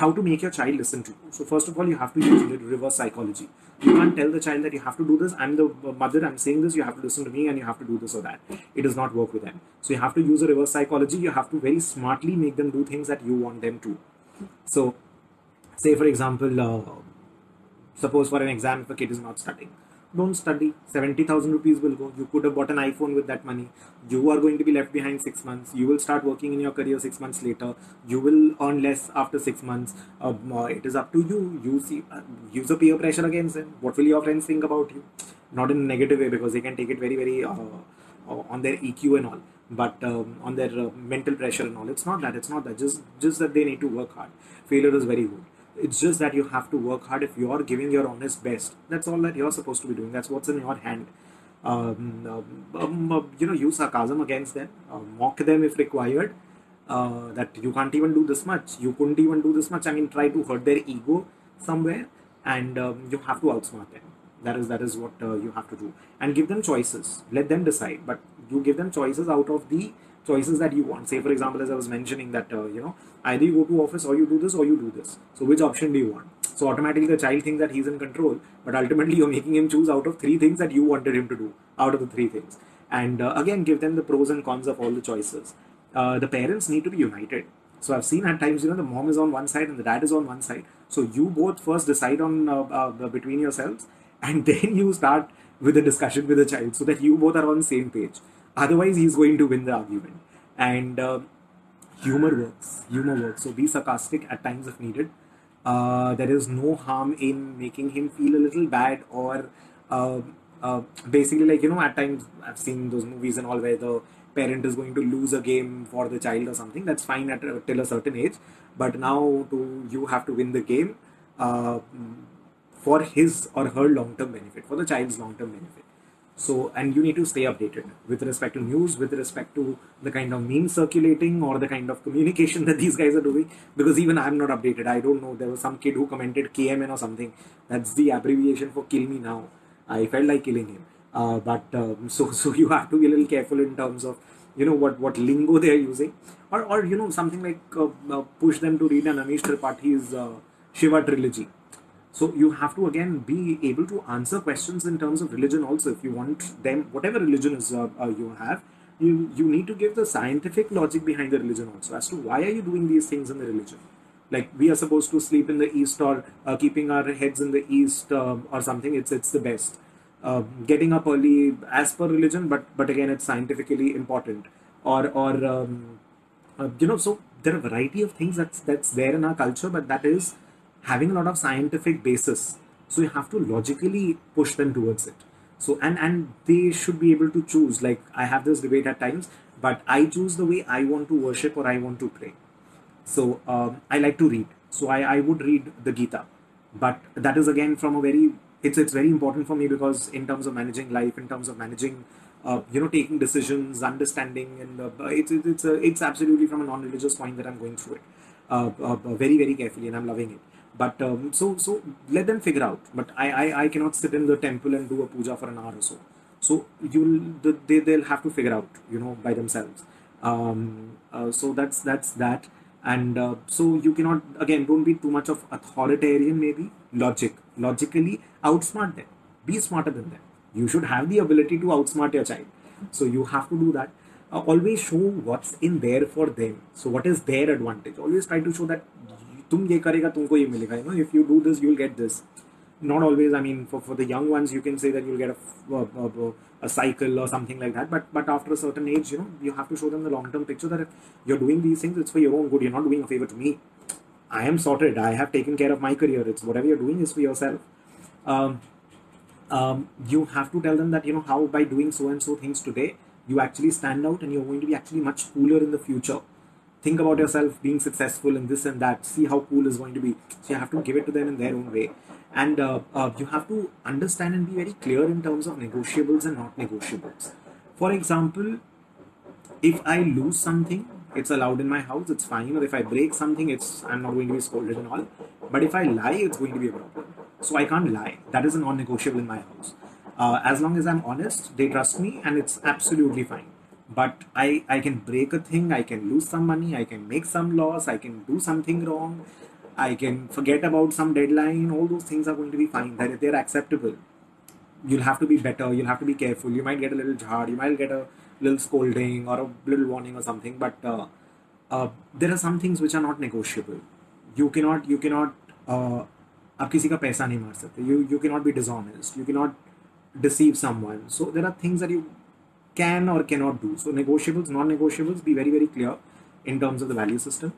how to make your child listen to you. So first of all, you have to use re- reverse psychology. You can't tell the child that you have to do this. I'm the mother. I'm saying this. You have to listen to me, and you have to do this or that. It does not work with them. So you have to use a reverse psychology. You have to very smartly make them do things that you want them to. So, say for example, uh, suppose for an exam, if a kid is not studying, don't study 70,000 rupees will go. You could have bought an iPhone with that money. You are going to be left behind six months. You will start working in your career six months later. You will earn less after six months. Um, uh, it is up to you. You see, uh, use the peer pressure against them. What will your friends think about you? Not in a negative way because they can take it very, very uh, uh, on their EQ and all, but um, on their uh, mental pressure and all. It's not that. It's not that. Just, just that they need to work hard. Failure is very good it's just that you have to work hard if you're giving your honest best. That's all that you're supposed to be doing. That's what's in your hand. Um, um, um, uh, you know use sarcasm against them. Uh, mock them if required. Uh, that you can't even do this much. You couldn't even do this much. I mean try to hurt their ego somewhere and um, you have to outsmart them. That is that is what uh, you have to do. And give them choices. Let them decide. But you give them choices out of the choices that you want. Say for example as i was mentioning that uh, you know either you go to office or you do this or you do this. So which option do you want? So automatically the child thinks that he's in control but ultimately you're making him choose out of three things that you wanted him to do out of the three things. And uh, again give them the pros and cons of all the choices. Uh, the parents need to be united. So i've seen at times you know the mom is on one side and the dad is on one side. So you both first decide on uh, uh, between yourselves and then you start with a discussion with the child so that you both are on the same page otherwise he's going to win the argument. And uh, humor works. Humor works. So be sarcastic at times if needed. Uh, there is no harm in making him feel a little bad or uh, uh, basically like you know at times i've seen those movies and all where the parent is going to lose a game for the child or something. That's fine at uh, till a certain age. But now to you have to win the game uh, for his or her long term benefit for the child's long term benefit so, and you need to stay updated with respect to news, with respect to the kind of memes circulating or the kind of communication that these guys are doing. Because even I'm not updated. I don't know. There was some kid who commented KMN or something. That's the abbreviation for kill me now. I felt like killing him. Uh, but um, so so you have to be a little careful in terms of you know what what lingo they are using, or or you know something like uh, uh, push them to read an Amish Tripathi's uh, Shiva trilogy so you have to again be able to answer questions in terms of religion also. If you want them, whatever religion is uh, uh, you have, you you need to give the scientific logic behind the religion also as to why are you doing these things in the religion. Like we are supposed to sleep in the east or uh, keeping our heads in the east um, or something. It's it's the best. Uh, getting up early as per religion, but but again it's scientifically important. Or or um, uh, you know so there are a variety of things that's that's there in our culture, but that is having a lot of scientific basis. So you have to logically push them towards it. So and and they should be able to choose. Like i have this debate at times but i choose the way i want to worship or i want to pray. So um, i like to read. So I, I would read the gita. But that is again from a very it's it's very important for me because in terms of managing life in terms of managing uh, you know taking decisions understanding and uh, it's it's it's, it's absolutely from a non-religious point that i'm going through it uh, uh, very very carefully and i'm loving it but um, so so let them figure out. But I, I I cannot sit in the temple and do a puja for an hour or so. So you'll they they'll have to figure out you know by themselves. Um, uh, so that's that's that. And uh, so you cannot again don't be too much of authoritarian. Maybe logic logically outsmart them. Be smarter than them. You should have the ability to outsmart your child. So you have to do that. Uh, always show what's in there for them. So what is their advantage? Always try to show that तुम ये करेगा तुमको ये मिलेगा you know if you do this you'll get this not always i mean for, for the young ones you can say that you'll get a, a, a, cycle or something like that but but after a certain age you know you have to show them the long term picture that if you're doing these things it's for your own good you're not doing a favor to me i am sorted i have taken care of my career it's whatever you're doing is for yourself um, um, you have to tell them that you know how by doing so and so things today you actually stand out and you're going to be actually much cooler in the future think about yourself being successful in this and that see how cool is going to be. So you have to give it to them in their own way. And uh, uh, you have to understand and be very clear in terms of negotiables and not negotiables. For example if i lose something it's allowed in my house it's fine. Or if i break something it's i'm not going to be scolded and all. But if i lie it's going to be a problem. So i can't lie. That is a non-negotiable in my house. Uh, as long as i'm honest they trust me and it's absolutely fine but I, I can break a thing, I can lose some money, I can make some loss, I can do something wrong. I can forget about some deadline. All those things are going to be fine. They're, they're acceptable. You'll have to be better. You'll have to be careful. You might get a little jar. You might get a little scolding or a little warning or something. But uh, uh, there are some things which are not negotiable. You cannot. You cannot. Uh, आप किसी का पैसा नहीं मार सकते you you cannot be dishonest you cannot deceive someone so there are things that you can or cannot do. So negotiables non-negotiables be very very clear in terms of the value system